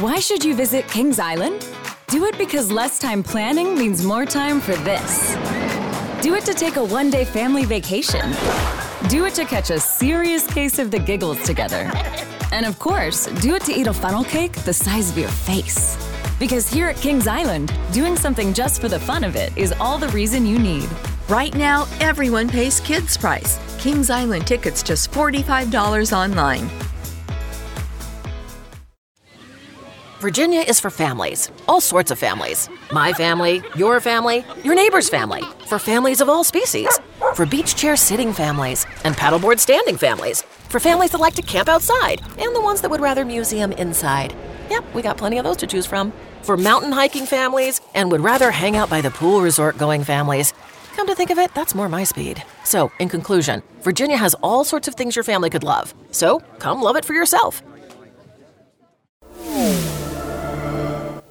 Why should you visit Kings Island? Do it because less time planning means more time for this. Do it to take a one day family vacation. Do it to catch a serious case of the giggles together. And of course, do it to eat a funnel cake the size of your face. Because here at Kings Island, doing something just for the fun of it is all the reason you need. Right now, everyone pays kids' price. Kings Island tickets just $45 online. Virginia is for families, all sorts of families. My family, your family, your neighbor's family, for families of all species, for beach chair sitting families and paddleboard standing families, for families that like to camp outside and the ones that would rather museum inside. Yep, we got plenty of those to choose from. For mountain hiking families and would rather hang out by the pool resort going families. Come to think of it, that's more my speed. So, in conclusion, Virginia has all sorts of things your family could love. So, come love it for yourself.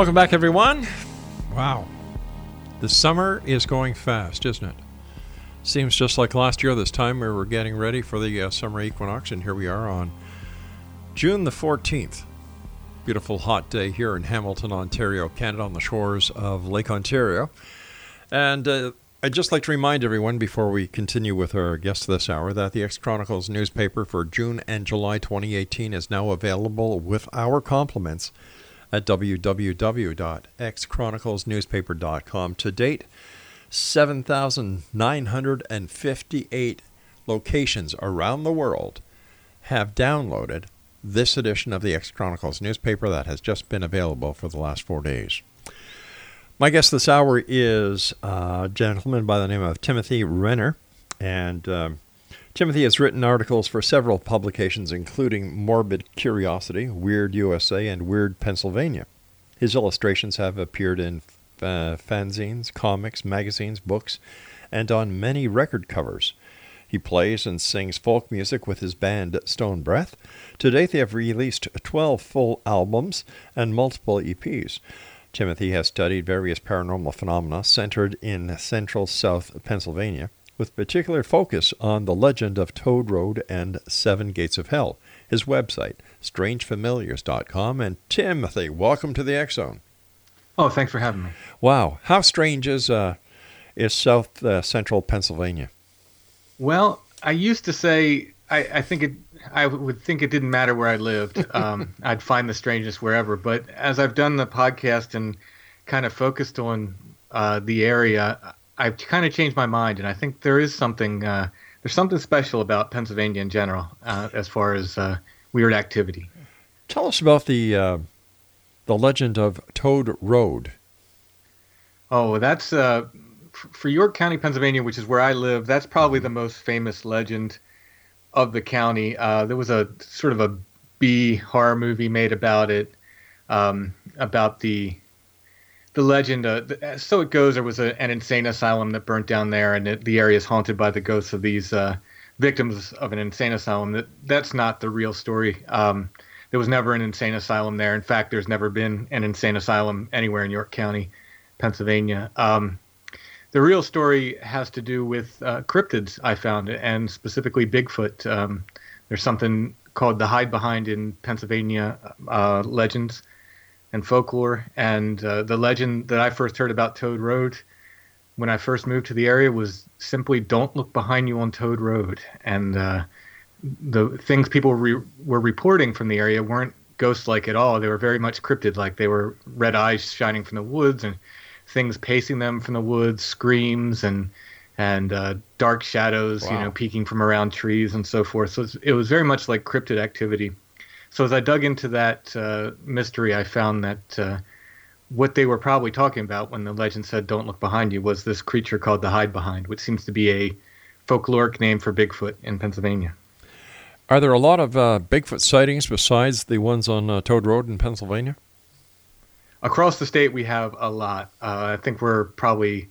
Welcome back, everyone. Wow. The summer is going fast, isn't it? Seems just like last year, this time we were getting ready for the uh, summer equinox, and here we are on June the 14th. Beautiful hot day here in Hamilton, Ontario, Canada, on the shores of Lake Ontario. And uh, I'd just like to remind everyone before we continue with our guest this hour that the X Chronicles newspaper for June and July 2018 is now available with our compliments at www.xchroniclesnewspaper.com. To date, 7,958 locations around the world have downloaded this edition of the X Chronicles newspaper that has just been available for the last four days. My guest this hour is a gentleman by the name of Timothy Renner, and um, Timothy has written articles for several publications, including Morbid Curiosity, Weird USA, and Weird Pennsylvania. His illustrations have appeared in uh, fanzines, comics, magazines, books, and on many record covers. He plays and sings folk music with his band Stone Breath. To date, they have released 12 full albums and multiple EPs. Timothy has studied various paranormal phenomena centered in central South Pennsylvania with particular focus on the legend of Toad Road and Seven Gates of Hell. His website, strangefamiliars.com. And Timothy, welcome to the X Zone. Oh, thanks for having me. Wow, how strange is uh, is South uh, Central Pennsylvania? Well, I used to say I, I, think it. I would think it didn't matter where I lived. Um, I'd find the strangeness wherever. But as I've done the podcast and kind of focused on uh, the area, I've kind of changed my mind, and I think there is something uh, there's something special about Pennsylvania in general uh, as far as uh, weird activity. Tell us about the uh, the legend of Toad Road. Oh, that's uh, for York County, Pennsylvania, which is where I live. That's probably the most famous legend of the county. Uh, there was a sort of a B horror movie made about it, um, about the the legend. Uh, so it goes. There was a, an insane asylum that burnt down there, and it, the area is haunted by the ghosts of these uh, victims of an insane asylum. That that's not the real story. Um, there was never an insane asylum there. In fact, there's never been an insane asylum anywhere in York County, Pennsylvania. Um, the real story has to do with uh, cryptids I found, and specifically Bigfoot. Um, There's something called the Hide Behind in Pennsylvania uh, legends and folklore. And uh, the legend that I first heard about Toad Road when I first moved to the area was simply don't look behind you on Toad Road. And uh, the things people re- were reporting from the area weren't ghost like at all. They were very much cryptid like. They were red eyes shining from the woods and things pacing them from the woods, screams and and uh, dark shadows, wow. you know, peeking from around trees and so forth. So it was very much like cryptid activity. So as I dug into that uh, mystery, I found that uh, what they were probably talking about when the legend said "Don't look behind you" was this creature called the Hide Behind, which seems to be a folkloric name for Bigfoot in Pennsylvania. Are there a lot of uh, Bigfoot sightings besides the ones on uh, Toad Road in Pennsylvania? Across the state, we have a lot. Uh, I think we're probably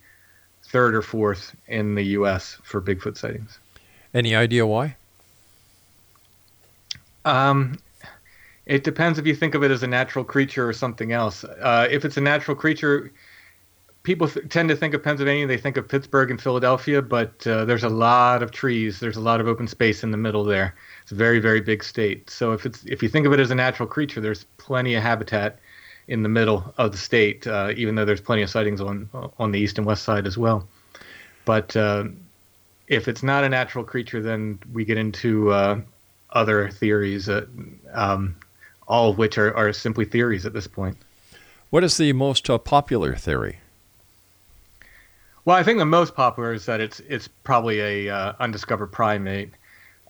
third or fourth in the U.S. for Bigfoot sightings. Any idea why? Um, it depends if you think of it as a natural creature or something else. Uh, if it's a natural creature, people th- tend to think of Pennsylvania. They think of Pittsburgh and Philadelphia, but uh, there's a lot of trees. There's a lot of open space in the middle there. It's a very, very big state. So if it's if you think of it as a natural creature, there's plenty of habitat in the middle of the state, uh, even though there's plenty of sightings on on the east and west side as well. But uh, if it's not a natural creature, then we get into uh, other theories. Um, all of which are, are simply theories at this point. What is the most uh, popular theory? Well, I think the most popular is that it's it's probably a uh, undiscovered primate.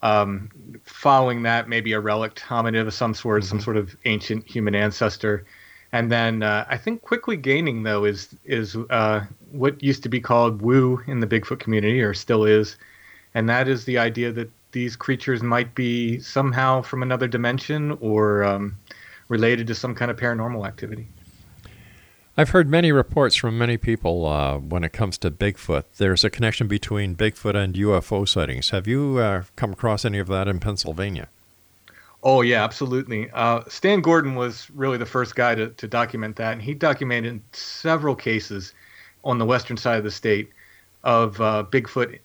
Um, following that, maybe a relic hominid of some sort, mm-hmm. some sort of ancient human ancestor. And then uh, I think quickly gaining though is is uh, what used to be called woo in the Bigfoot community, or still is, and that is the idea that these creatures might be somehow from another dimension or um, related to some kind of paranormal activity. I've heard many reports from many people uh, when it comes to Bigfoot. There's a connection between Bigfoot and UFO sightings. Have you uh, come across any of that in Pennsylvania? Oh, yeah, absolutely. Uh, Stan Gordon was really the first guy to, to document that, and he documented several cases on the western side of the state of uh, Bigfoot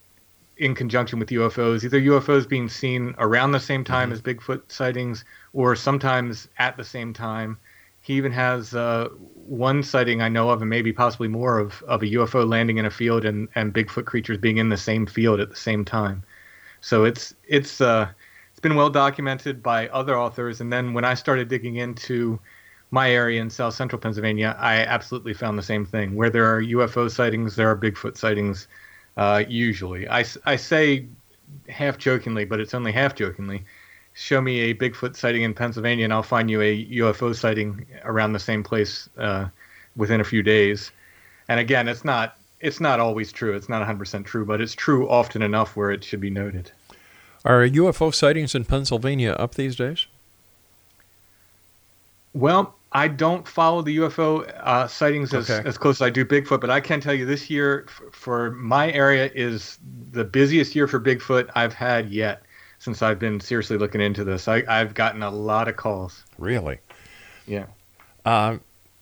in conjunction with UFOs, either UFOs being seen around the same time mm-hmm. as Bigfoot sightings or sometimes at the same time. He even has uh, one sighting I know of, and maybe possibly more, of, of a UFO landing in a field and, and Bigfoot creatures being in the same field at the same time. So it's it's uh, it's been well documented by other authors. And then when I started digging into my area in South Central Pennsylvania, I absolutely found the same thing. Where there are UFO sightings, there are Bigfoot sightings uh, usually, I, I say half jokingly, but it's only half jokingly. Show me a Bigfoot sighting in Pennsylvania, and I'll find you a UFO sighting around the same place uh, within a few days. And again, it's not it's not always true. It's not 100% true, but it's true often enough where it should be noted. Are UFO sightings in Pennsylvania up these days? Well, I don't follow the UFO uh, sightings as, okay. as close as I do Bigfoot, but I can tell you this year f- for my area is the busiest year for Bigfoot I've had yet since I've been seriously looking into this. I, have gotten a lot of calls. Really? Yeah. Uh,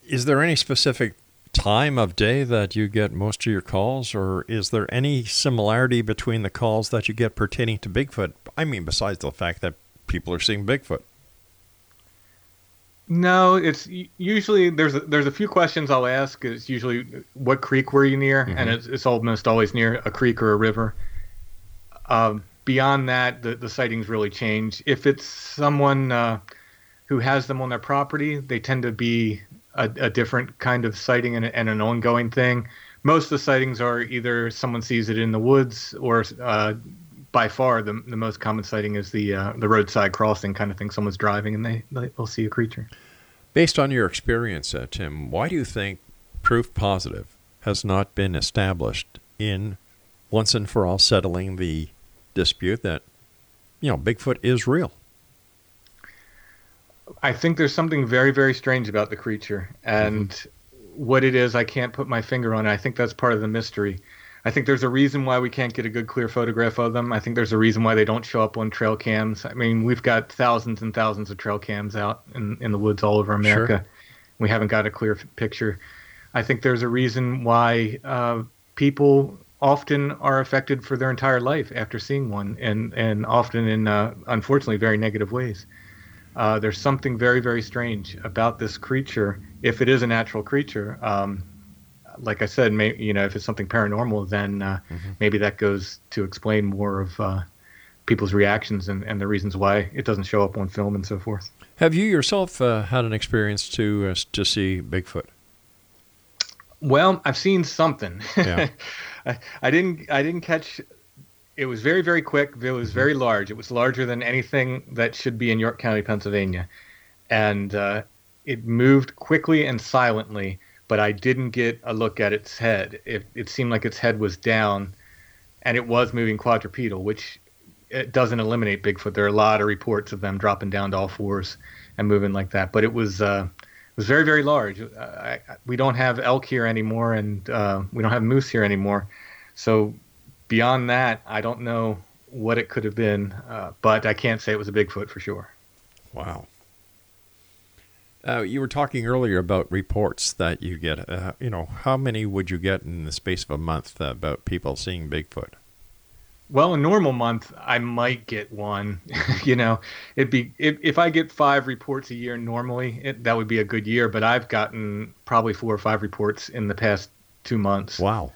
is there any specific time of day that you get most of your calls, or is there any similarity between the calls that you get pertaining to Bigfoot? I mean, besides the fact that people are seeing Bigfoot. No, it's usually there's a, there's a few questions I'll ask. It's usually what creek were you near, mm-hmm. and it's, it's almost always near a creek or a river. Um, beyond that, the the sightings really change. If it's someone uh, who has them on their property, they tend to be a, a different kind of sighting and, and, an ongoing thing. Most of the sightings are either someone sees it in the woods, or uh, by far the the most common sighting is the uh, the roadside crossing kind of thing. Someone's driving and they they'll see a creature. Based on your experience, uh, Tim, why do you think proof positive has not been established in once and for all settling the dispute that you know Bigfoot is real? I think there's something very very strange about the creature and. Mm-hmm. What it is, I can't put my finger on it. I think that's part of the mystery. I think there's a reason why we can't get a good clear photograph of them. I think there's a reason why they don't show up on trail cams. I mean, we've got thousands and thousands of trail cams out in, in the woods all over America. Sure. We haven't got a clear f- picture. I think there's a reason why uh, people often are affected for their entire life after seeing one, and and often in uh, unfortunately very negative ways. Uh, there's something very very strange about this creature, if it is a natural creature. Um, like I said, may, you know, if it's something paranormal, then uh, mm-hmm. maybe that goes to explain more of uh, people's reactions and, and the reasons why it doesn't show up on film and so forth. Have you yourself uh, had an experience to uh, to see Bigfoot? Well, I've seen something. Yeah. I, I didn't I didn't catch it was very very quick it was mm-hmm. very large it was larger than anything that should be in york county pennsylvania and uh, it moved quickly and silently but i didn't get a look at its head it, it seemed like its head was down and it was moving quadrupedal which it doesn't eliminate bigfoot there are a lot of reports of them dropping down to all fours and moving like that but it was uh, it was very very large. Uh, I, we don't have elk here anymore, and uh, we don't have moose here anymore. So beyond that, I don't know what it could have been, uh, but I can't say it was a Bigfoot for sure. Wow. Uh, you were talking earlier about reports that you get. Uh, you know, how many would you get in the space of a month about people seeing Bigfoot? Well, a normal month, I might get one. you know, it'd be if, if I get five reports a year normally, it, that would be a good year. But I've gotten probably four or five reports in the past two months. Wow!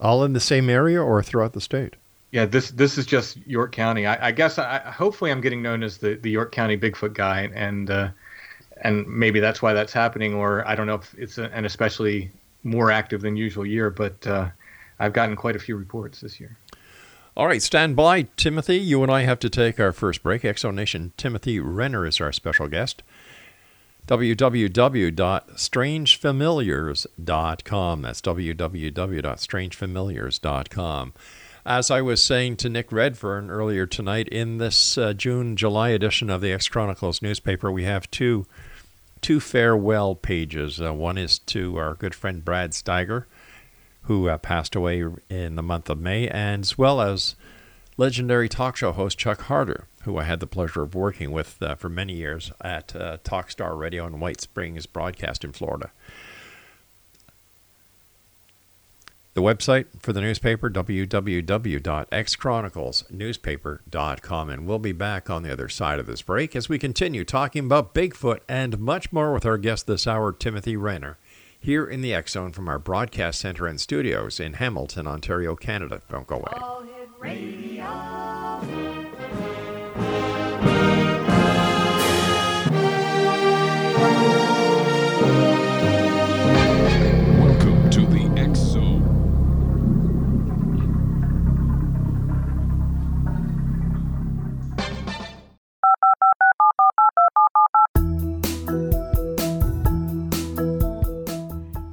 All in the same area or throughout the state? Yeah, this this is just York County. I, I guess I, hopefully I'm getting known as the, the York County Bigfoot guy, and uh, and maybe that's why that's happening. Or I don't know if it's an especially more active than usual year, but uh, I've gotten quite a few reports this year. All right, stand by, Timothy. You and I have to take our first break. X Zone Nation Timothy Renner is our special guest. www.strangefamiliars.com. That's www.strangefamiliars.com. As I was saying to Nick Redfern earlier tonight, in this uh, June July edition of the X Chronicles newspaper, we have two two farewell pages. Uh, one is to our good friend Brad Steiger who uh, passed away in the month of May, and as well as legendary talk show host Chuck Harder, who I had the pleasure of working with uh, for many years at uh, Talkstar Radio in White Springs Broadcast in Florida. The website for the newspaper, www.xchroniclesnewspaper.com. And we'll be back on the other side of this break as we continue talking about Bigfoot and much more with our guest this hour, Timothy Renner, here in the X Zone from our broadcast center and studios in Hamilton, Ontario, Canada. Don't go away.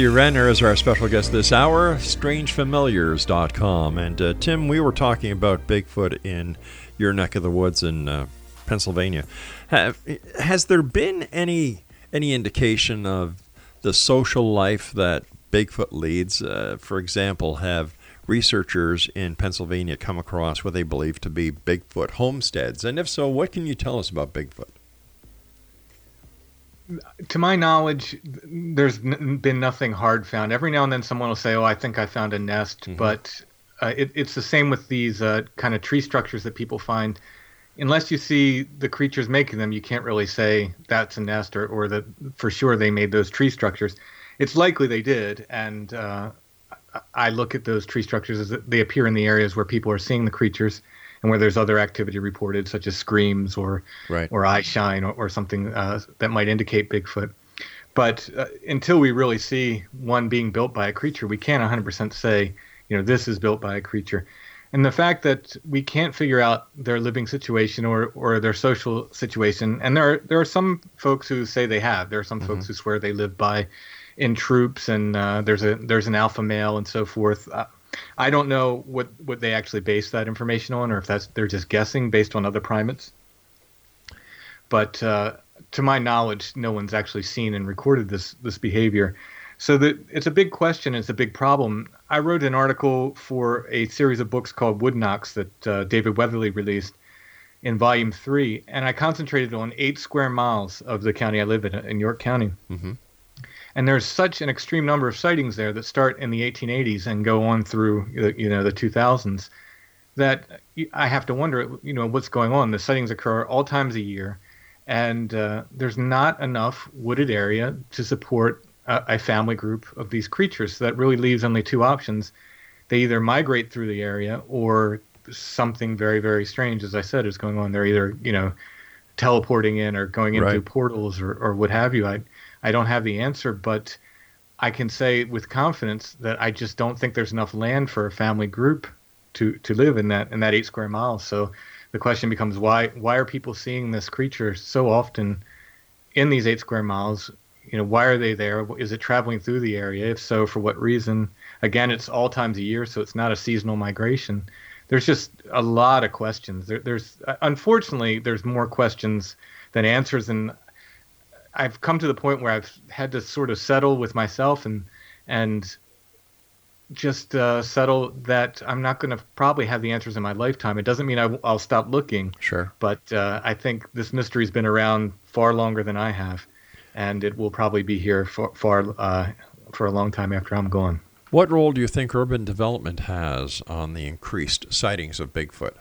Timothy Renner is our special guest this hour, strangefamiliars.com. And uh, Tim, we were talking about Bigfoot in your neck of the woods in uh, Pennsylvania. Have, has there been any any indication of the social life that Bigfoot leads? Uh, for example, have researchers in Pennsylvania come across what they believe to be Bigfoot homesteads? And if so, what can you tell us about Bigfoot? To my knowledge, there's n- been nothing hard found. Every now and then, someone will say, "Oh, I think I found a nest," mm-hmm. but uh, it, it's the same with these uh, kind of tree structures that people find. Unless you see the creatures making them, you can't really say that's a nest or, or that for sure they made those tree structures. It's likely they did, and uh, I look at those tree structures as they appear in the areas where people are seeing the creatures and where there's other activity reported, such as screams or right. or eye shine or, or something uh, that might indicate Bigfoot. But uh, until we really see one being built by a creature, we can't 100% say, you know, this is built by a creature. And the fact that we can't figure out their living situation or, or their social situation, and there are there are some folks who say they have. There are some mm-hmm. folks who swear they live by in troops, and uh, there's a there's an alpha male and so forth. I don't know what, what they actually base that information on, or if that's they're just guessing based on other primates. But uh, to my knowledge, no one's actually seen and recorded this this behavior. So that it's a big question. It's a big problem. I wrote an article for a series of books called Wood Knocks that uh, David Weatherly released in volume three, and I concentrated on eight square miles of the county I live in, in York County. Mm-hmm. And there's such an extreme number of sightings there that start in the 1880s and go on through you know the 2000s that I have to wonder you know what's going on. The sightings occur all times a year, and uh, there's not enough wooded area to support a, a family group of these creatures. So that really leaves only two options: they either migrate through the area or something very very strange, as I said, is going on. They're either you know teleporting in or going into right. portals or, or what have you. I I don't have the answer, but I can say with confidence that I just don't think there's enough land for a family group to to live in that in that eight square miles. So the question becomes why why are people seeing this creature so often in these eight square miles? You know, why are they there? Is it traveling through the area? If so, for what reason? Again, it's all times a year, so it's not a seasonal migration. There's just a lot of questions. There, there's uh, unfortunately there's more questions than answers, and I've come to the point where I've had to sort of settle with myself and and just uh, settle that I'm not going to probably have the answers in my lifetime. It doesn't mean I, will stop looking. Sure. But uh, I think this mystery's been around far longer than I have, and it will probably be here for far uh, for a long time after I'm gone. What role do you think urban development has on the increased sightings of Bigfoot?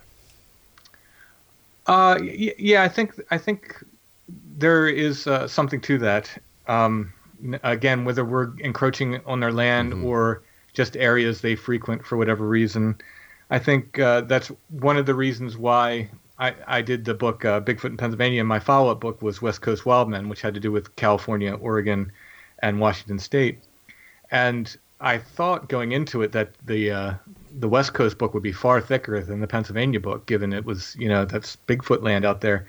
Uh, yeah, I think I think there is uh, something to that. Um, again, whether we're encroaching on their land mm-hmm. or just areas they frequent for whatever reason, I think uh, that's one of the reasons why I, I did the book uh, Bigfoot in Pennsylvania. And my follow-up book was West Coast Wildmen, which had to do with California, Oregon, and Washington State. And I thought going into it that the uh, the West Coast book would be far thicker than the Pennsylvania book, given it was you know that's Bigfoot land out there.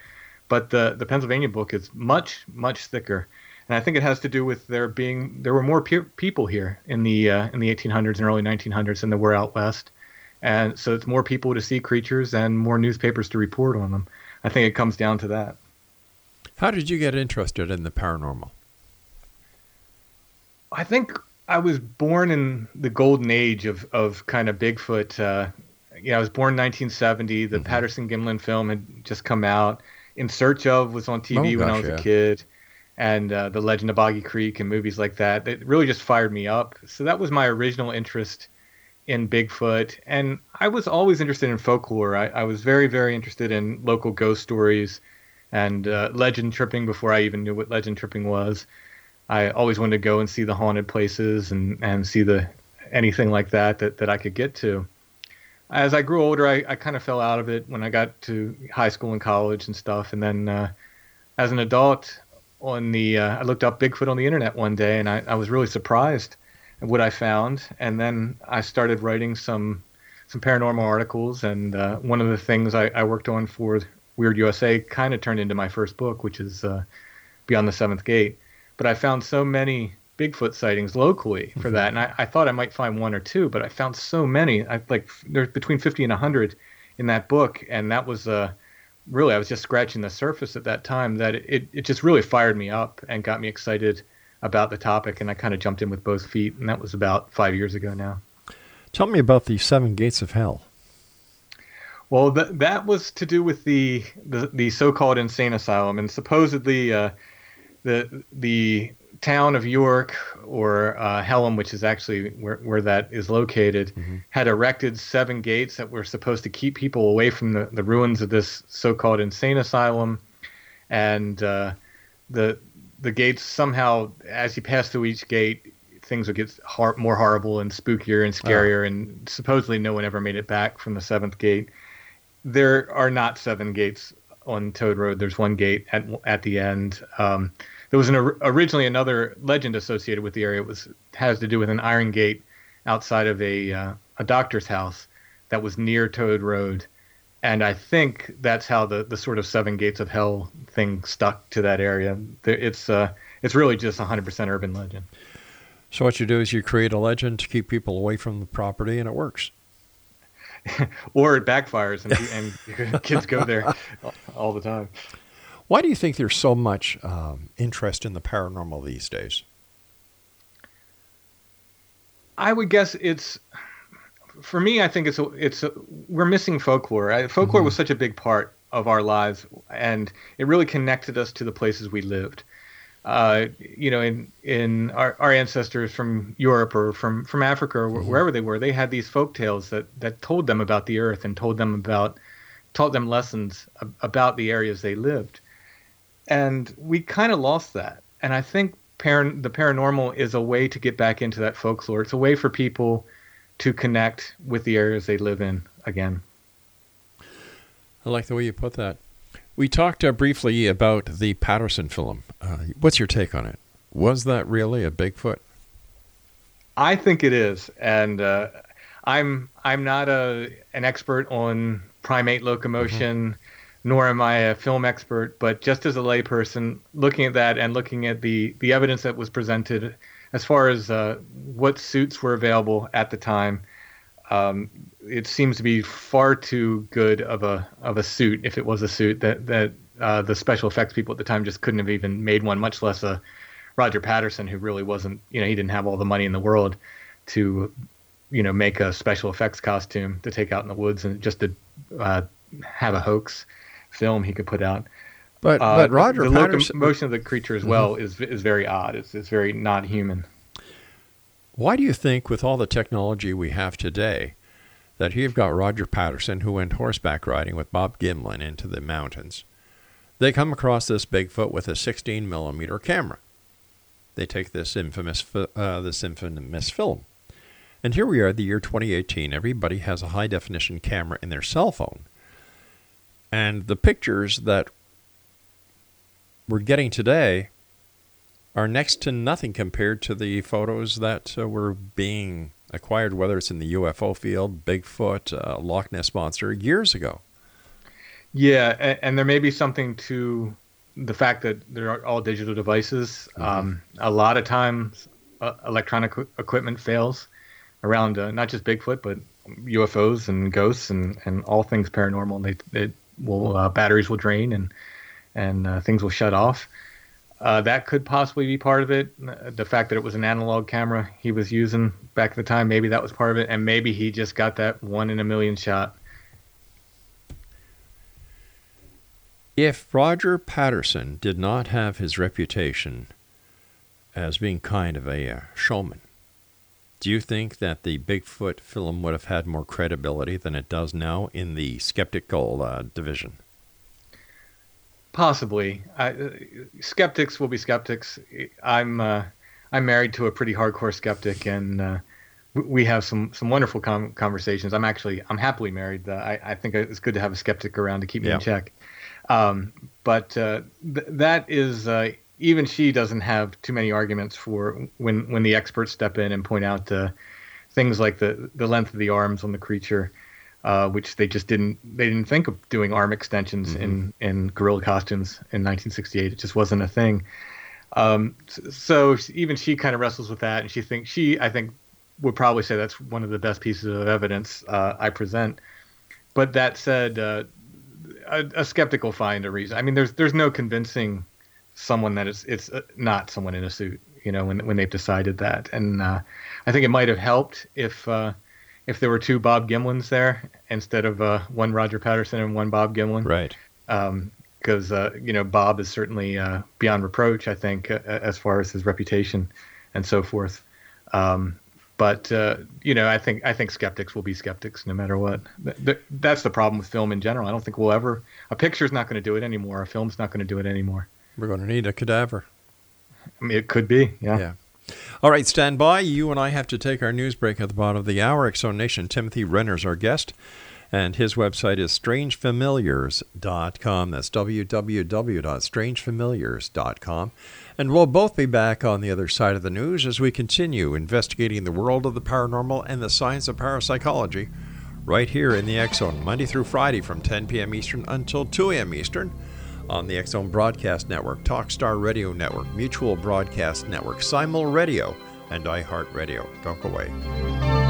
But the the Pennsylvania book is much much thicker, and I think it has to do with there being there were more pe- people here in the uh, in the 1800s and early 1900s than there were out west, and so it's more people to see creatures and more newspapers to report on them. I think it comes down to that. How did you get interested in the paranormal? I think I was born in the golden age of, of kind of Bigfoot. Uh, yeah, I was born in 1970. The mm-hmm. Patterson Gimlin film had just come out. In Search of was on TV oh, when gosh, I was yeah. a kid, and uh, The Legend of Boggy Creek and movies like that. That really just fired me up. So that was my original interest in Bigfoot. And I was always interested in folklore. I, I was very, very interested in local ghost stories and uh, legend tripping before I even knew what legend tripping was. I always wanted to go and see the haunted places and, and see the anything like that, that that I could get to. As I grew older, I, I kind of fell out of it when I got to high school and college and stuff. And then uh, as an adult, on the uh, I looked up Bigfoot on the internet one day, and I, I was really surprised at what I found. And then I started writing some some paranormal articles, and uh, one of the things I, I worked on for Weird USA kind of turned into my first book, which is uh, Beyond the Seventh Gate but I found so many Bigfoot sightings locally for mm-hmm. that, and I, I, thought I might find one or two, but I found so many. I like there's between 50 and 100 in that book, and that was uh, really I was just scratching the surface at that time. That it it just really fired me up and got me excited about the topic, and I kind of jumped in with both feet, and that was about five years ago now. Tell me about the seven gates of hell. Well, th- that was to do with the the, the so-called insane asylum, and supposedly. Uh, the the town of York or uh, which is actually where, where that is located, mm-hmm. had erected seven gates that were supposed to keep people away from the, the ruins of this so-called insane asylum, and uh, the the gates somehow, as you pass through each gate, things would get hor- more horrible and spookier and scarier, oh. and supposedly no one ever made it back from the seventh gate. There are not seven gates on Toad Road. There's one gate at at the end. Um, there was an originally another legend associated with the area. It was has to do with an iron gate outside of a uh, a doctor's house that was near Toad Road, and I think that's how the the sort of seven gates of hell thing stuck to that area. It's uh it's really just 100% urban legend. So what you do is you create a legend to keep people away from the property, and it works. or it backfires and, and kids go there all the time. Why do you think there's so much um, interest in the paranormal these days? I would guess it's for me. I think it's a, it's a, we're missing folklore. I, folklore mm-hmm. was such a big part of our lives, and it really connected us to the places we lived uh, you know, in in our, our ancestors from Europe or from from Africa or mm-hmm. wherever they were, they had these folk tales that that told them about the earth and told them about taught them lessons about the areas they lived, and we kind of lost that. And I think par- the paranormal is a way to get back into that folklore. It's a way for people to connect with the areas they live in again. I like the way you put that. We talked uh, briefly about the Patterson film. Uh, what's your take on it? Was that really a Bigfoot? I think it is, and uh, I'm I'm not a an expert on primate locomotion, mm-hmm. Nor am I a film expert. But just as a layperson, looking at that and looking at the the evidence that was presented, as far as uh, what suits were available at the time, um, it seems to be far too good of a of a suit if it was a suit that that uh, the special effects people at the time just couldn't have even made one, much less a Roger Patterson who really wasn't you know he didn't have all the money in the world to you know make a special effects costume to take out in the woods and just to uh, have a hoax film he could put out. But uh, but Roger the Patterson motion of the creature as well mm-hmm. is is very odd. It's it's very not human. Why do you think, with all the technology we have today, that you've got Roger Patterson, who went horseback riding with Bob Gimlin into the mountains. They come across this Bigfoot with a 16 millimeter camera. They take this infamous, uh, this infamous film. And here we are, the year 2018. Everybody has a high definition camera in their cell phone. And the pictures that we're getting today are next to nothing compared to the photos that uh, were being acquired, whether it's in the UFO field, Bigfoot, uh, Loch Ness Monster, years ago. Yeah, and, and, there may be something to the fact that they're all digital devices. Mm-hmm. Um, a lot of times, uh, electronic equipment fails around uh, not just Bigfoot, but UFOs and ghosts and, and all things paranormal. They, they will uh, batteries will drain and and uh, things will shut off. Uh, that could possibly be part of it. The fact that it was an analog camera he was using back at the time, maybe that was part of it, and maybe he just got that one in a million shot. If Roger Patterson did not have his reputation as being kind of a uh, showman, do you think that the Bigfoot film would have had more credibility than it does now in the skeptical uh, division? Possibly. I, uh, skeptics will be skeptics. I'm uh, I'm married to a pretty hardcore skeptic, and uh, we have some some wonderful com- conversations. I'm actually I'm happily married. Uh, I I think it's good to have a skeptic around to keep me yeah. in check. Um, but uh, th- that is uh, even she doesn't have too many arguments for when when the experts step in and point out things like the the length of the arms on the creature uh, which they just didn't they didn't think of doing arm extensions mm-hmm. in in gorilla costumes in 1968. It just wasn't a thing. Um, so even she kind of wrestles with that, and she thinks she I think would probably say that's one of the best pieces of evidence uh, I present. But that said, uh, a, a skeptic will find a reason. I mean, there's there's no convincing someone that it's it's uh, not someone in a suit. You know, when when they've decided that, and uh, I think it might have helped if uh, if there were two Bob Gimlins there instead of uh, one Roger Patterson and one Bob Gimlin. Right. Because um, uh, you know Bob is certainly uh, beyond reproach, I think, uh, as far as his reputation and so forth. Um, but uh, you know, I think I think skeptics will be skeptics no matter what. that's the problem with film in general. I don't think we'll ever a picture's not going to do it anymore. A film's not going to do it anymore. We're going to need a cadaver. I mean, it could be, yeah. Yeah. All right, stand by. You and I have to take our news break at the bottom of the hour. Zone Nation, Timothy Renner's our guest, and his website is strangefamiliars.com. That's www.strangefamiliars.com. And we'll both be back on the other side of the news as we continue investigating the world of the paranormal and the science of parapsychology right here in the Zone, Monday through Friday from 10 p.m. Eastern until 2 a.m. Eastern on the Zone Broadcast Network, Talkstar Radio Network, Mutual Broadcast Network, Simul Radio, and iHeartRadio. Don't go away.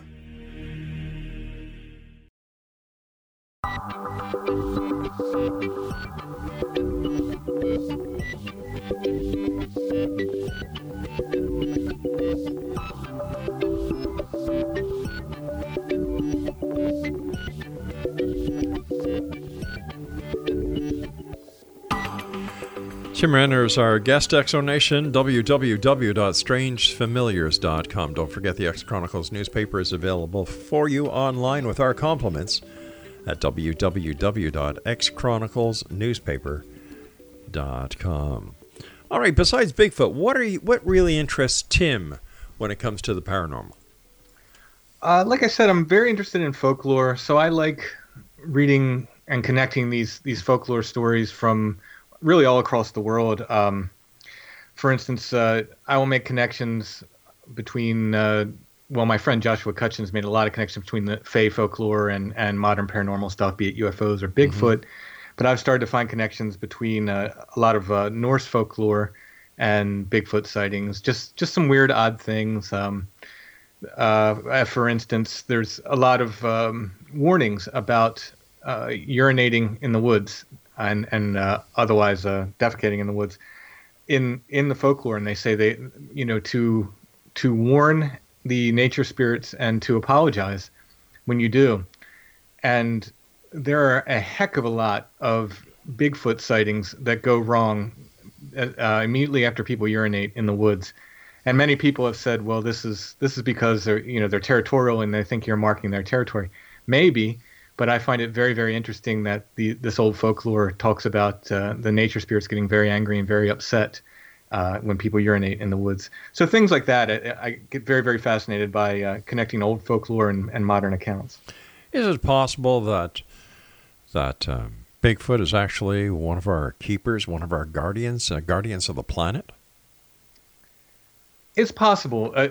Tim Renner is our guest X Zone Nation. www.strangefamiliars.com. Don't forget the X Chronicles newspaper is available for you online with our compliments at www.xchroniclesnewspaper.com. All right, besides Bigfoot, what are you, what really interests Tim when it comes to the paranormal? Uh, like I said, I'm very interested in folklore, so I like reading and connecting these these folklore stories from really all across the world. Um, for instance, uh, I will make connections between uh, well, my friend Joshua Cutchin made a lot of connections between the Fey folklore and, and modern paranormal stuff, be it UFOs or Bigfoot. Mm-hmm. But I've started to find connections between uh, a lot of uh, Norse folklore and Bigfoot sightings. Just just some weird, odd things. Um, uh, for instance, there's a lot of um, warnings about uh, urinating in the woods and and uh, otherwise uh, defecating in the woods in in the folklore, and they say they you know to to warn the nature spirits and to apologize when you do. And there are a heck of a lot of Bigfoot sightings that go wrong uh, immediately after people urinate in the woods. And many people have said, "Well, this is this is because they're you know they're territorial and they think you're marking their territory." Maybe, but I find it very very interesting that the this old folklore talks about uh, the nature spirits getting very angry and very upset uh, when people urinate in the woods. So things like that, I, I get very, very fascinated by uh, connecting old folklore and, and, modern accounts. Is it possible that that um, Bigfoot is actually one of our keepers, one of our guardians, uh, guardians of the planet? It's possible. Uh,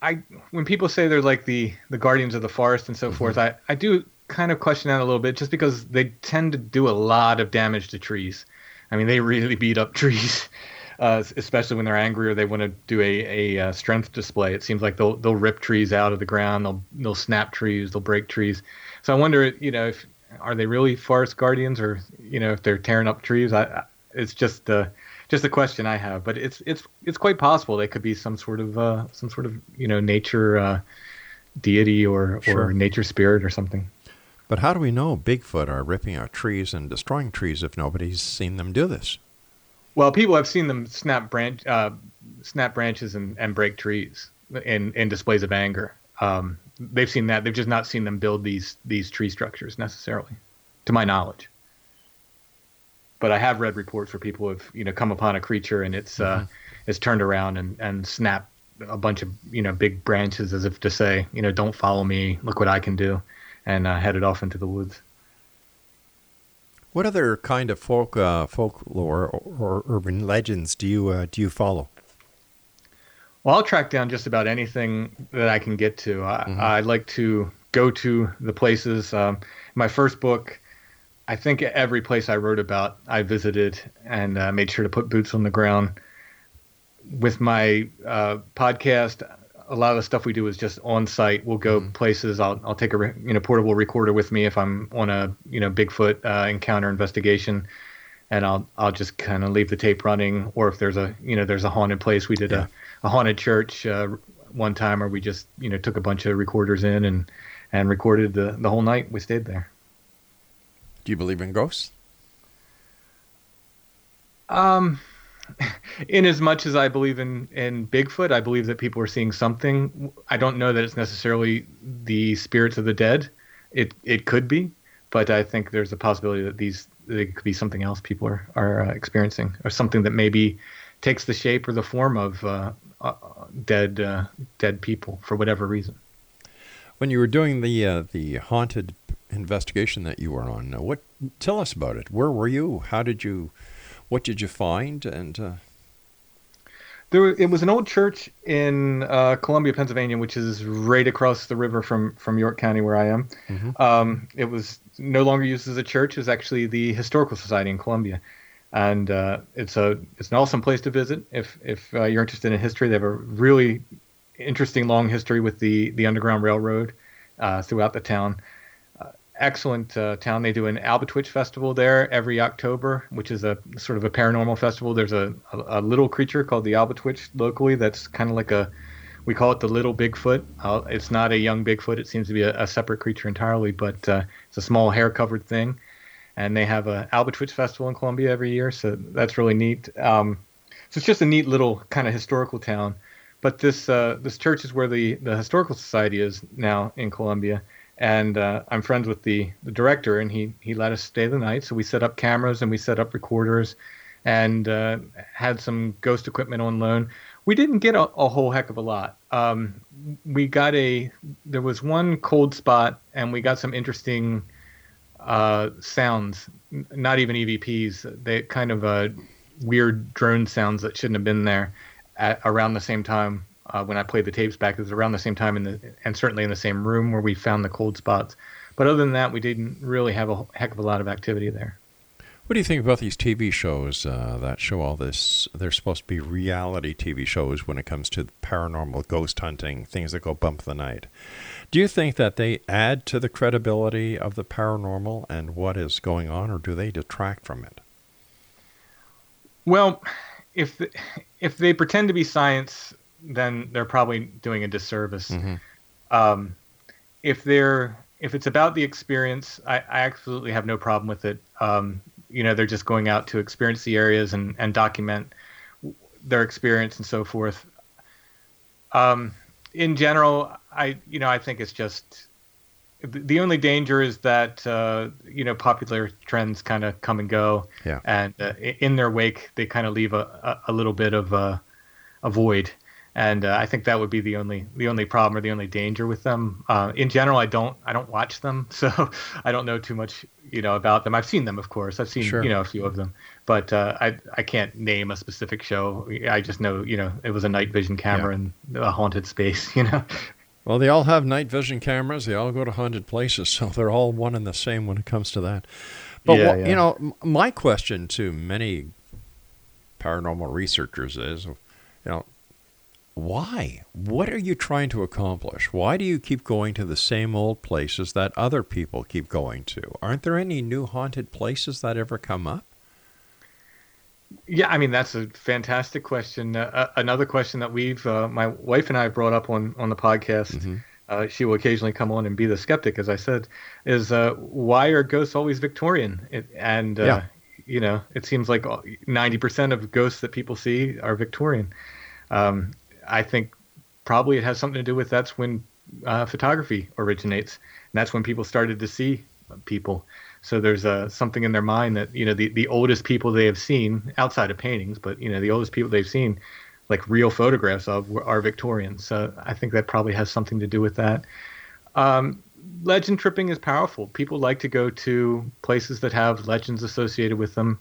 I when people say they're like the the guardians of the forest and so mm-hmm. forth, I, I do kind of question that a little bit, just because they tend to do a lot of damage to trees. I mean, they really beat up trees uh, especially when they're angry or they want to do a, a uh, strength display. It seems like they'll they'll rip trees out of the ground, they'll they'll snap trees, they'll break trees. So I wonder, you know, if are they really forest guardians or you know if they're tearing up trees? I, I it's just uh, just a question I have, but it's it's it's quite possible they could be some sort of uh, some sort of you know nature uh, deity or sure. or nature spirit or something. But how do we know Bigfoot are ripping out trees and destroying trees if nobody's seen them do this? Well, people have seen them snap branch, uh, snap branches and, and break trees in, in displays of anger. Um, they've seen that. They've just not seen them build these these tree structures necessarily, to my knowledge. But I have read reports where people have you know come upon a creature and it's uh, mm-hmm. uh, it's turned around and and snapped a bunch of you know big branches as if to say you know don't follow me, look what I can do, and uh, headed off into the woods. What other kind of folk uh, folklore or, or, urban legends do you uh, do you follow? Well, I'll track down just about anything that I can get to. I, mm-hmm. I like to go to the places. Um, my first book, I think every place I wrote about, I visited and uh, made sure to put boots on the ground. With my uh, podcast, a lot of the stuff we do is just on site. We'll go mm-hmm. places. I'll I'll take a re- you know portable recorder with me if I'm on a you know Bigfoot uh, encounter investigation, and I'll I'll just kind of leave the tape running. Or if there's a you know there's a haunted place, we did yeah. a, a haunted church uh, one time where we just you know took a bunch of recorders in and and recorded the the whole night. We stayed there. Do you believe in ghosts? Um, in as much as I believe in in Bigfoot, I believe that people are seeing something. I don't know that it's necessarily the spirits of the dead. It it could be, but I think there's a possibility that these it could be something else people are are uh, experiencing, or something that maybe takes the shape or the form of uh, uh, dead uh, dead people for whatever reason. When you were doing the uh, the haunted investigation that you were on, what tell us about it? Where were you? How did you? What did you find? And uh... there, it was an old church in uh, Columbia, Pennsylvania, which is right across the river from from York County, where I am. Mm-hmm. Um, it was no longer used as a church. It was actually the Historical Society in Columbia, and uh, it's a it's an awesome place to visit if if uh, you're interested in history. They have a really interesting long history with the the Underground Railroad uh, throughout the town. Excellent uh, town. They do an Albatwitch festival there every October, which is a sort of a paranormal festival. There's a, a, a little creature called the Albatwitch locally that's kind of like a we call it the little Bigfoot. Uh, it's not a young Bigfoot. It seems to be a, a separate creature entirely, but uh, it's a small hair covered thing. And they have a Albatwitch festival in Columbia every year, so that's really neat. Um, so it's just a neat little kind of historical town. But this uh, this church is where the, the historical society is now in Columbia, and uh, I'm friends with the, the director, and he he let us stay the night. So we set up cameras and we set up recorders, and uh, had some ghost equipment on loan. We didn't get a, a whole heck of a lot. Um, we got a there was one cold spot, and we got some interesting uh, sounds. Not even EVPs. They kind of uh, weird drone sounds that shouldn't have been there at around the same time uh, when I played the tapes back. It was around the same time in the and certainly in the same room where we found the cold spots. But other than that, we didn't really have a heck of a lot of activity there. What do you think about these TV shows uh, that show all this? They're supposed to be reality TV shows when it comes to paranormal ghost hunting, things that go bump the night. Do you think that they add to the credibility of the paranormal and what is going on, or do they detract from it? Well, if the, if they pretend to be science, then they're probably doing a disservice. Mm-hmm. Um, if they're if it's about the experience, I, I absolutely have no problem with it. Um, you know, they're just going out to experience the areas and, and document their experience and so forth. Um, in general, I you know I think it's just the only danger is that uh, you know popular trends kind of come and go, yeah. and uh, in their wake they kind of leave a, a, a, little bit of a, a void, and uh, I think that would be the only the only problem or the only danger with them. Uh, in general, I don't I don't watch them, so I don't know too much you know about them. I've seen them, of course. I've seen sure. you know a few of them, but uh, I I can't name a specific show. I just know you know it was a night vision camera yeah. in a haunted space, you know. Well, they all have night vision cameras. They all go to haunted places, so they're all one and the same when it comes to that. But yeah, yeah. you know, my question to many paranormal researchers is, you know, why? What are you trying to accomplish? Why do you keep going to the same old places that other people keep going to? Aren't there any new haunted places that ever come up? Yeah, I mean that's a fantastic question. Uh, uh, another question that we've uh, my wife and I brought up on on the podcast. Mm-hmm. Uh, she will occasionally come on and be the skeptic, as I said, is uh, why are ghosts always Victorian? It, and uh, yeah. you know, it seems like ninety percent of ghosts that people see are Victorian. Um, I think probably it has something to do with that's when photography originates, and that's when people started to see people. So there's uh, something in their mind that you know the, the oldest people they have seen outside of paintings, but you know the oldest people they've seen, like real photographs of, are Victorians. So I think that probably has something to do with that. Um, legend tripping is powerful. People like to go to places that have legends associated with them.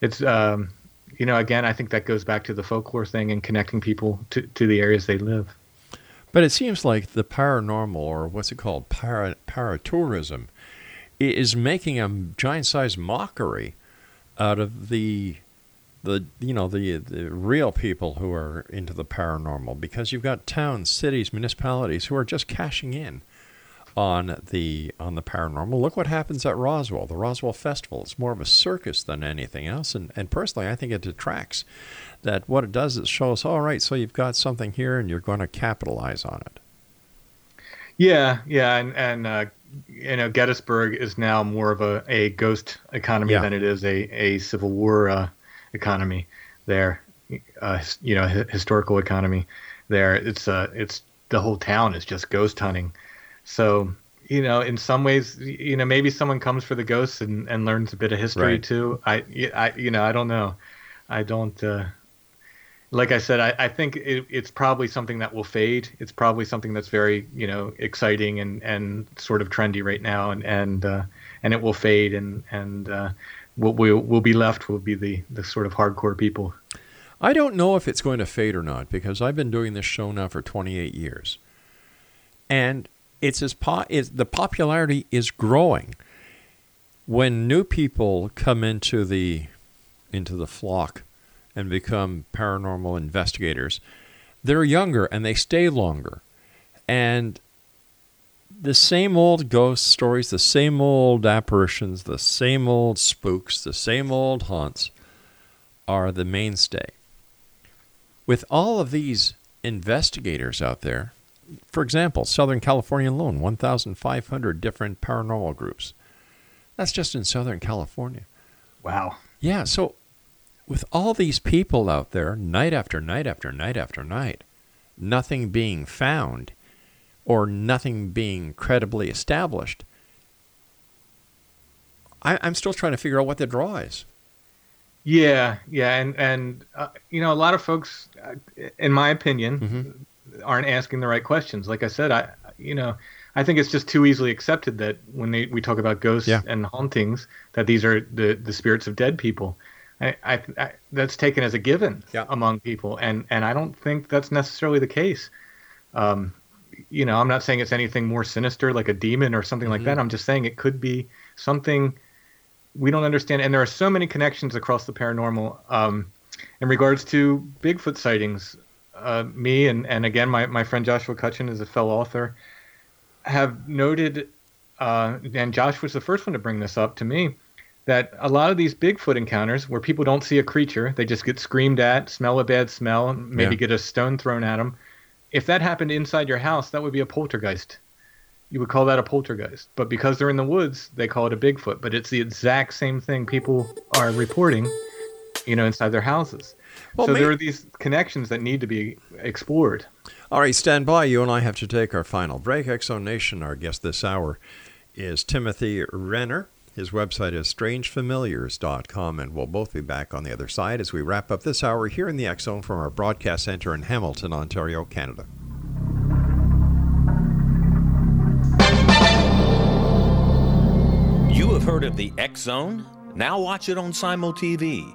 It's um, you know, again, I think that goes back to the folklore thing and connecting people to, to the areas they live. But it seems like the paranormal, or what's it called, para, paratourism, is making a giant-sized mockery out of the the you know the the real people who are into the paranormal because you've got towns, cities, municipalities who are just cashing in on the on the paranormal. Look what happens at Roswell, the Roswell Festival. It's more of a circus than anything else, and and personally, I think it detracts. That what it does is shows, all right, so you've got something here, and you're going to capitalize on it. Yeah, yeah, and and uh, you know, Gettysburg is now more of a, a ghost economy Yeah. than it is a a Civil War uh, economy. There, uh, you know, hi- historical economy. There, it's uh, it's the whole town is just ghost hunting. So you know, in some ways, you know, maybe someone comes for the ghosts and, and learns a bit of history Right. too. I, you know, I don't know. I don't. Uh, like I said, I, I think it, it's probably something that will fade. It's probably something that's very, you know, exciting and, and sort of trendy right now, and and uh, and it will fade, and and uh, what we'll will be left will be the the sort of hardcore people. I don't know if it's going to fade or not because I've been doing this show now for 28 years, and it's as po- is the popularity is growing. When new people come into the into the flock and become paranormal investigators, they're younger and they stay longer, and the same old ghost stories, the same old apparitions, the same old spooks, the same old haunts are the mainstay with all of these investigators out there, for example, Southern California alone, 1,500 different paranormal groups. That's just in Southern California. Wow. Yeah, so with all these people out there, night after night after night after night, nothing being found or nothing being credibly established, I, I'm still trying to figure out what the draw is. Yeah, yeah, and and uh, you know, a lot of folks, uh, in my opinion, aren't asking the right questions. Like I said, I you know, I think it's just too easily accepted that when they, we talk about ghosts Yeah. and hauntings, that these are the the spirits of dead people. I, I, I that's taken as a given Yeah. among people, and and I don't think that's necessarily the case. Um, you know, I'm not saying it's anything more sinister like a demon or something like that. I'm just saying it could be something we don't understand. And there are so many connections across the paranormal um, in regards to Bigfoot sightings. Uh, me and, and again, my, my friend Joshua Cutchin is a fellow author, have noted, uh, and Josh was the first one to bring this up to me, that a lot of these Bigfoot encounters where people don't see a creature, they just get screamed at, smell a bad smell, maybe Yeah. get a stone thrown at them. If that happened inside your house, that would be a poltergeist you would call that a poltergeist. But because they're in the woods, they call it a Bigfoot. But it's the exact same thing people are reporting, you know, inside their houses. Well, so may- there are these connections that need to be explored. All right, stand by. You and I have to take our final break. X Zone Nation, our guest this hour is Timothy Renner. His website is strangefamiliars.com, and we'll both be back on the other side as we wrap up this hour here in the X Zone from our broadcast center in Hamilton, Ontario, Canada. You have heard of the X Zone? Now watch it on Simul TV,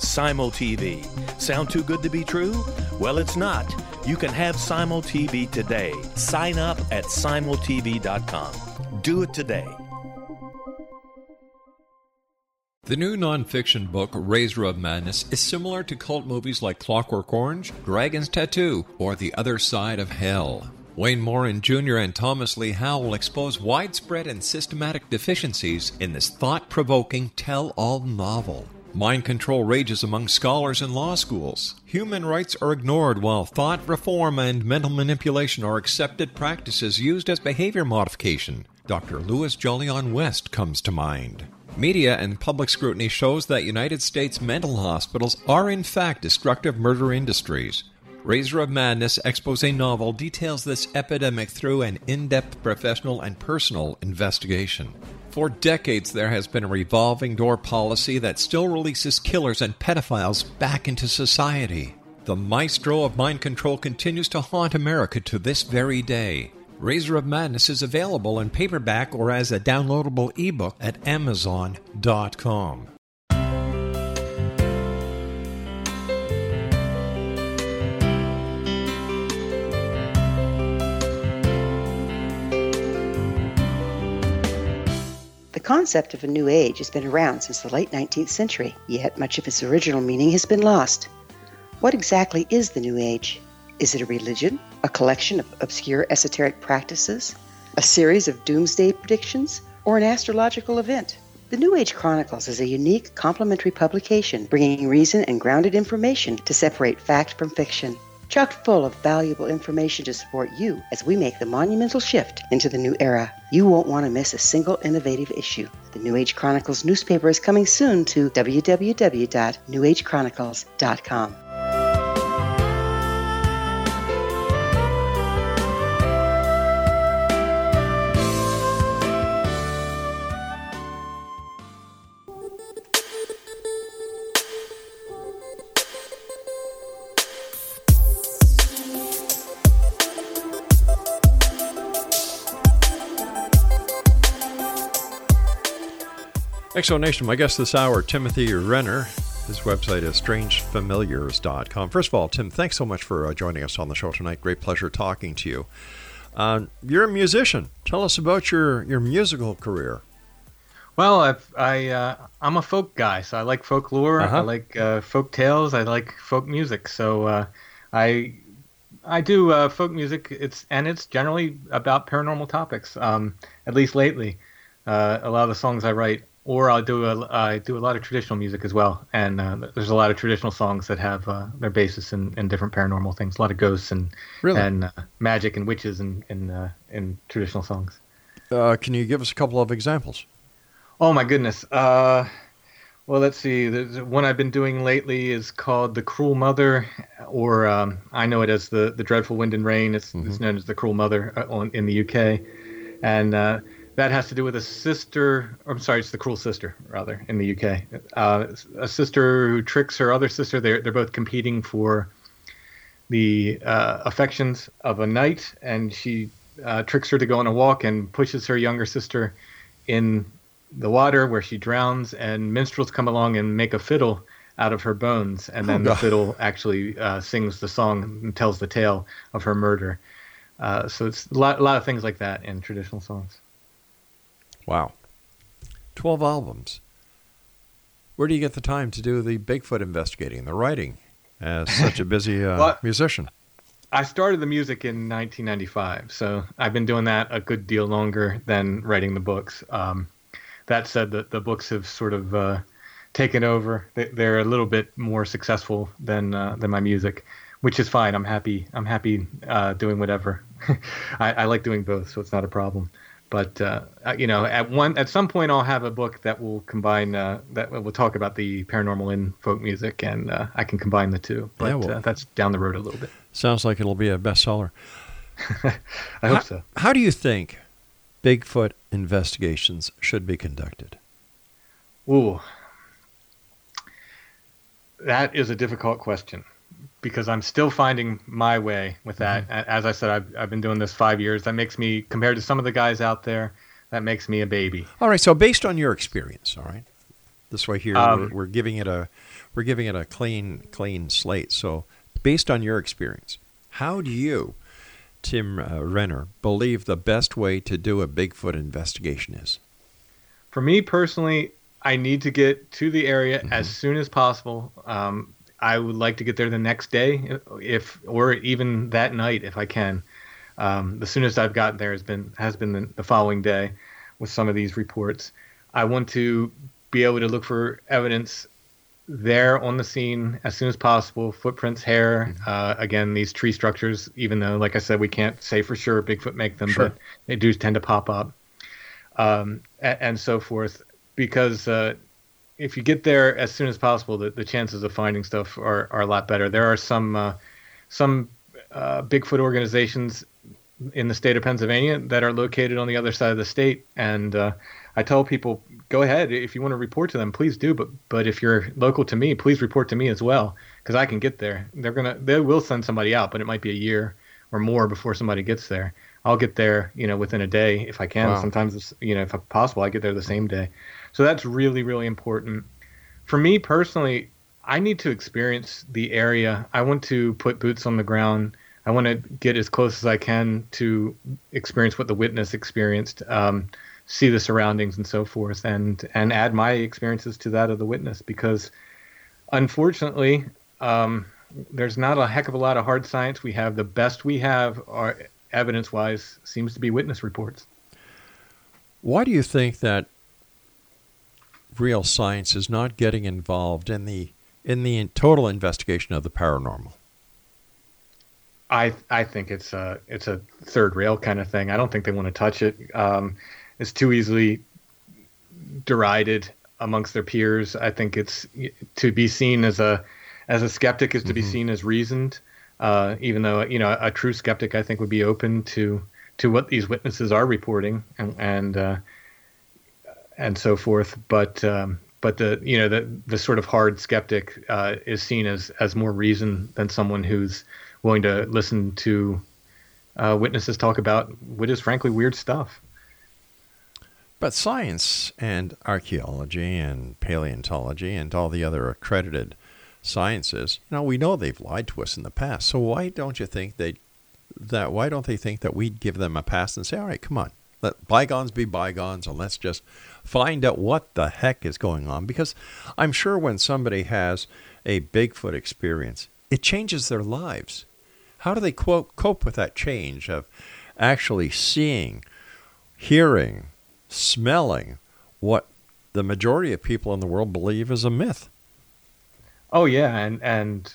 Simul TV. Sound too good to be true? Well, it's not. You can have Simul TV today. Sign up at simultv.com. Do it today. The new nonfiction book, Razor of Madness, is similar to cult movies like Clockwork Orange, Dragon's Tattoo, or The Other Side of Hell. Wayne Morin Jr. and Thomas Lee Howe will expose widespread and systematic deficiencies in this thought provoking tell all novel. Mind control rages among scholars in law schools. Human rights are ignored while thought reform and mental manipulation are accepted practices used as behavior modification. Dr. Louis Jolyon West comes to mind. Media and public scrutiny shows that United States mental hospitals are in fact destructive murder industries. Razor of Madness expose novel details this epidemic through an in depth professional and personal investigation. For decades, there has been a revolving door policy that still releases killers and pedophiles back into society. The maestro of mind control continues to haunt America to this very day. Razor of Madness is available in paperback or as a downloadable ebook at Amazon.com. The concept of a new age has been around since the late 19th century, yet much of its original meaning has been lost. What exactly is the new age? Is it a religion, a collection of obscure esoteric practices, a series of doomsday predictions, or an astrological event? The New Age Chronicles is a unique complementary publication bringing reason and grounded information to separate fact from fiction chock full of valuable information to support you as we make the monumental shift into the new era. You won't want to miss a single innovative issue. The New Age Chronicles newspaper is coming soon to www.newagechronicles.com. X Zone Nation, my guest this hour, Timothy Renner. His website is strangefamiliars.com. First of all, Tim, thanks so much for uh, joining us on the show tonight. Great pleasure talking to you. Uh, you're a musician. Tell us about your, your musical career. Well, I've, I uh, I'm a folk guy, so I like folklore. Uh-huh. I like uh, folk tales. I like folk music. So uh, I I do uh, folk music. It's and it's generally about paranormal topics. Um, at least lately, uh, a lot of the songs I write or I'll do a I do a lot of traditional music as well, and uh, there's a lot of traditional songs that have uh, their basis in, in different paranormal things. A lot of ghosts and Really? and uh, magic and witches in in, uh, in traditional songs. Uh, can you give us a couple of examples? Oh my goodness. Uh, well, let's see. The one I've been doing lately is called "The Cruel Mother," or um, I know it as the the Dreadful Wind and Rain. It's, it's known as "The Cruel Mother" on, in the UK, and uh, that has to do with a sister. I'm sorry, it's the cruel sister rather in the UK. Uh, a sister who tricks her other sister. They're they're both competing for the uh, affections of a knight, and she uh, tricks her to go on a walk and pushes her younger sister in the water where she drowns. And minstrels come along and make a fiddle out of her bones, and then Oh, the fiddle actually uh, sings the song and tells the tale of her murder. Uh, so it's a lot, a lot of things like that in traditional songs. Wow. 12 albums. Where do you get the time to do the Bigfoot investigating, the writing, as such a busy uh, Well, musician? I started the music in 1995, so I've been doing that a good deal longer than writing the books. Um, that said, the, the books have sort of uh, taken over. They, they're a little bit more successful than uh, than my music, which is fine. I'm happy. I'm happy uh, doing whatever. I, I like doing both, so it's not a problem. But uh, uh, you know, at one at some point, I'll have a book that will combine uh, that will talk about the paranormal in folk music, and uh, I can combine the two. But Yeah, well- uh, that's down the road a little bit. Sounds like it'll be a bestseller. I how, hope so. How do you think Bigfoot investigations should be conducted? Ooh, that is a difficult question because I'm still finding my way with that. A- As I said, I've, I've been doing this five years. That makes me, compared to some of the guys out there, that makes me a baby. All right, so based on your experience, all right, this way here Um, we're, we're giving it a we're giving it a clean clean slate. So, based on your experience, how do you, Tim uh, Renner, believe the best way to do a Bigfoot investigation is? For me personally, I need to get to the area as soon as possible. Um, I would like to get there the next day, if or even that night if I can. Um, the soonest I've gotten there has been has been the, the following day, with some of these reports. I want to be able to look for evidence there on the scene as soon as possible. Footprints, hair. Uh, again, these tree structures. Even though, like I said, we can't say for sure Bigfoot make them, Sure. but they do tend to pop up, um, and, and so forth. Because uh, if you get there as soon as possible, the, the chances of finding stuff are, are a lot better. There are some uh, some uh, Bigfoot organizations in the state of Pennsylvania that are located on the other side of the state, and uh, I tell people, go ahead if you want to report to them, please do. But but if you're local to me, please report to me as well, because I can get there. They're gonna they will send somebody out, but it might be a year or more before somebody gets there. I'll get there, you know, within a day if I can. Wow. Sometimes, you know, if possible, I get there the same day. So that's really really important. For me personally, I need to experience the area. I want to put boots on the ground. I want to get as close as I can to experience what the witness experienced, um, see the surroundings and so forth, and and add my experiences to that of the witness. Because unfortunately, um, there's not a heck of a lot of hard science. We have the best we have, are evidence-wise, seems to be witness reports. Why do you think that real science is not getting involved in the in the total investigation of the paranormal? I I think it's a it's a third rail kind of thing. I don't think they want to touch it. Um, it's too easily derided amongst their peers. I think it's to be seen as a as a skeptic is to be seen as reasoned. Uh, even though you know a true skeptic, I think would be open to to what these witnesses are reporting and and uh, and so forth. But um, but the you know the the sort of hard skeptic uh, is seen as as more reason than someone who's willing to listen to uh, witnesses talk about what is frankly weird stuff. But science and archaeology and paleontology and all the other accredited sciences, Now we know they've lied to us in the past. So why don't you think they that why don't they think that we'd give them a pass and say, all right, come on, let bygones be bygones, and let's just find out what the heck is going on? Because I'm sure when somebody has a Bigfoot experience, it changes their lives. How do they quote, cope with that change of actually seeing, hearing, smelling what the majority of people in the world believe is a myth? Oh yeah, and and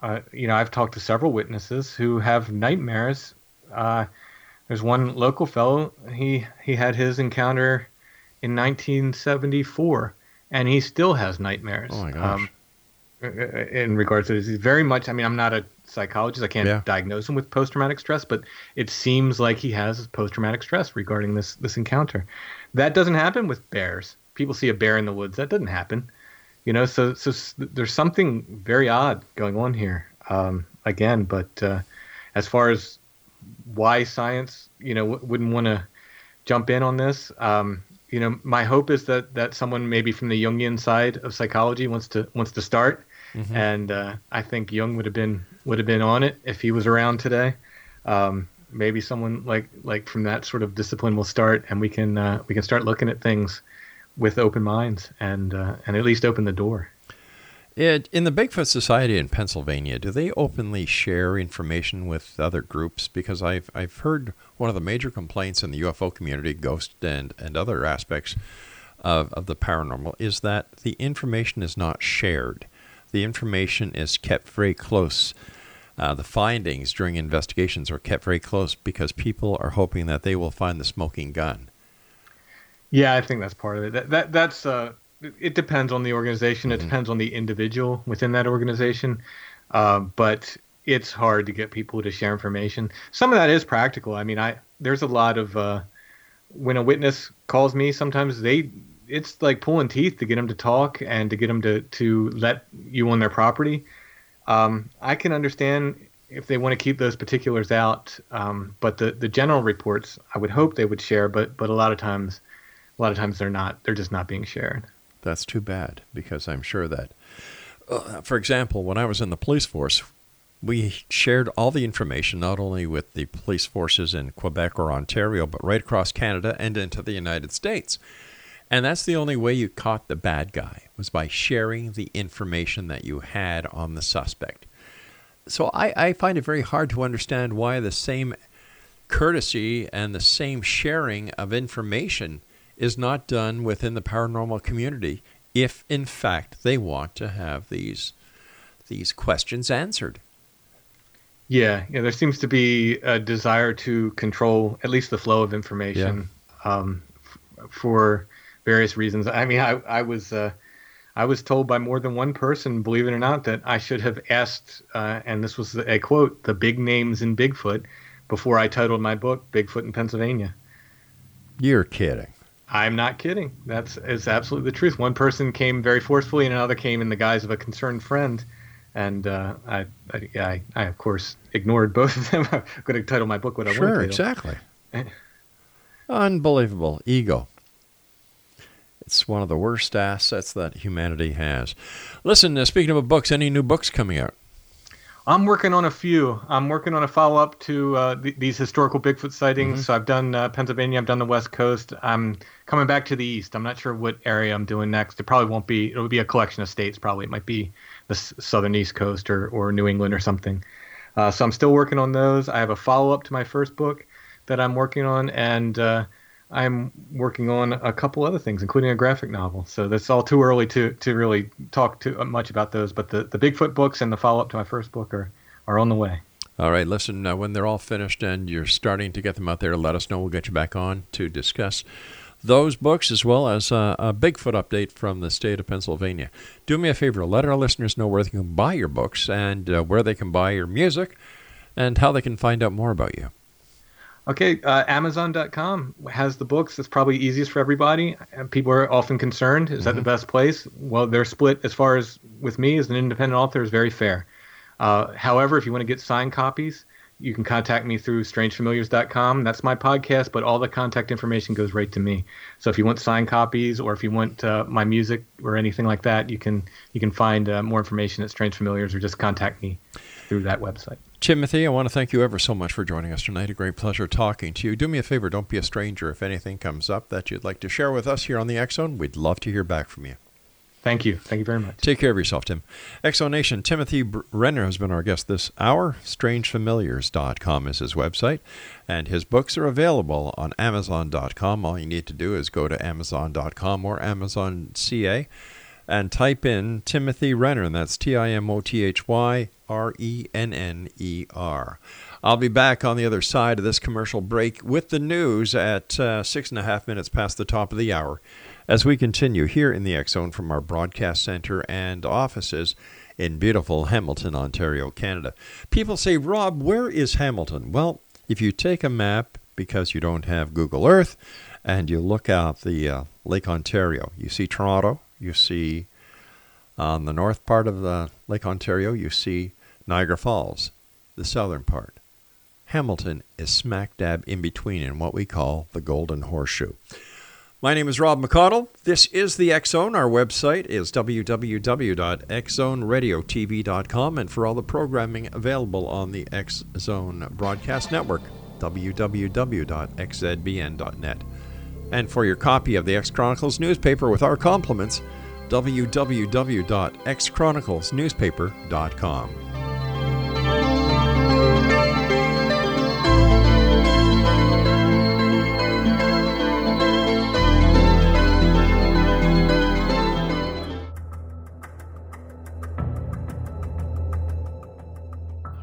uh, you know I've talked to several witnesses who have nightmares. Uh, there's one local fellow. He he had his encounter in 1974, and he still has nightmares. Oh my gosh. Um, in regards to this, he's very much. I mean, I'm not a psychologist. I can't Yeah. diagnose him with post-traumatic stress, but it seems like he has post-traumatic stress regarding this this encounter. That doesn't happen with bears. People see a bear in the woods. That doesn't happen. You know, so so there's something very odd going on here. Um, again, but uh, as far as why science, you know, w- wouldn't want to jump in on this. Um, you know, my hope is that that someone maybe from the Jungian side of psychology wants to wants to start, Mhm. and uh, I think Jung would have been would have been on it if he was around today. Um, maybe someone like like from that sort of discipline will start, and we can uh, we can start looking at things with open minds and uh, and at least open the door. It, in the Bigfoot Society in Pennsylvania, do they openly share information with other groups? Because I've I've heard one of the major complaints in the UFO community, ghost and, and other aspects of, of the paranormal, is that the information is not shared. The information is kept very close. Uh, the findings during investigations are kept very close because people are hoping that they will find the smoking gun. Yeah, I think that's part of it. That, that that's uh, it depends on the organization. It depends on the individual within that organization. Uh, but it's hard to get people to share information. Some of that is practical. I mean, I there's a lot of uh, when a witness calls me, sometimes they it's like pulling teeth to get them to talk and to get them to to let you on their property. Um, I can understand if they want to keep those particulars out, um, but the the general reports, I would hope they would share. But but a lot of times, a lot of times they're not. They're just not being shared. That's too bad because I'm sure that, uh, for example, when I was in the police force, we shared all the information not only with the police forces in Quebec or Ontario, but right across Canada and into the United States. And that's the only way you caught the bad guy was by sharing the information that you had on the suspect. So I, I find it very hard to understand why the same courtesy and the same sharing of information is not done within the paranormal community if in fact they want to have these these questions answered. Yeah, yeah. There seems to be a desire to control at least the flow of information um, f- for various reasons. I mean, I, I was uh, I was told by more than one person, believe it or not, that I should have asked, uh, and this was a quote, the big names in Bigfoot before I titled my book Bigfoot in Pennsylvania. You're kidding. I'm not kidding. That's is absolutely the truth. One person came very forcefully, and another came in the guise of a concerned friend. And uh, I, I, I, I, of course, ignored both of them. I'm going to title my book what I sure, want to exactly. Unbelievable ego. It's one of the worst assets that humanity has. Listen, uh, speaking of books, any new books coming out? I'm working on a few. I'm working on a follow up to uh, th- these historical Bigfoot sightings. Mm-hmm. So I've done uh, Pennsylvania, I've done the West Coast. I'm coming back to the East. I'm not sure what area I'm doing next. It probably won't be. It will be a collection of states. Probably it might be the s- southern East Coast or or New England or something. Uh, so I'm still working on those. I have a follow up to my first book that I'm working on, and uh, I'm working on a couple other things, including a graphic novel. So that's all too early to to really talk too much about those. But the, the Bigfoot books and the follow up to my first book are are on the way. All right, listen. Uh, when they're all finished and you're starting to get them out there, let us know. We'll get you back on to discuss those books as well as uh, a Bigfoot update from the state of Pennsylvania. Do me a favor, let our listeners know where they can buy your books and uh, where they can buy your music and how they can find out more about you. Okay, uh, Amazon.com has the books. It's probably easiest for everybody. People are often concerned: is mm-hmm. that the best place? Well, they're split as far as with me as an independent author is very fair. Uh, however, if you want to get signed copies, you can contact me through strangefamiliars.com. That's my podcast, but all the contact information goes right to me. So if you want signed copies or if you want uh, my music or anything like that, you can you can find uh, more information at strangefamiliars or just contact me through that website. Timothy, I want to thank you ever so much for joining us tonight. A great pleasure talking to you. Do me a favor, don't be a stranger. If anything comes up that you'd like to share with us here on the Zone, we'd love to hear back from you. Thank you. Thank you very much. Take care of yourself, Tim. X Zone Nation, Timothy Renner has been our guest this hour. StrangeFamiliars.com is his website, and his books are available on Amazon.com. All you need to do is go to Amazon.com or Amazon CA and type in Timothy Renner, and that's T I M O T H Y R E N N E R. I'll be back on the other side of this commercial break with the news at uh, six and a half minutes past the top of the hour as we continue here in the X Zone from our broadcast center and offices in beautiful Hamilton, Ontario, Canada. People say, Rob, where is Hamilton? Well, if you take a map because you don't have Google Earth and you look out the uh, Lake Ontario, you see Toronto, you see on the north part of the Lake Ontario, you see Niagara Falls, the southern part. Hamilton is smack dab in between in what we call the Golden Horseshoe. My name is Rob McConnell. This is the X Zone. Our website is www.xzoneradiotv.com, and for all the programming available on the X Zone Broadcast Network, www.xzbn.net. And for your copy of the X Chronicles newspaper with our compliments, www.xchroniclesnewspaper.com.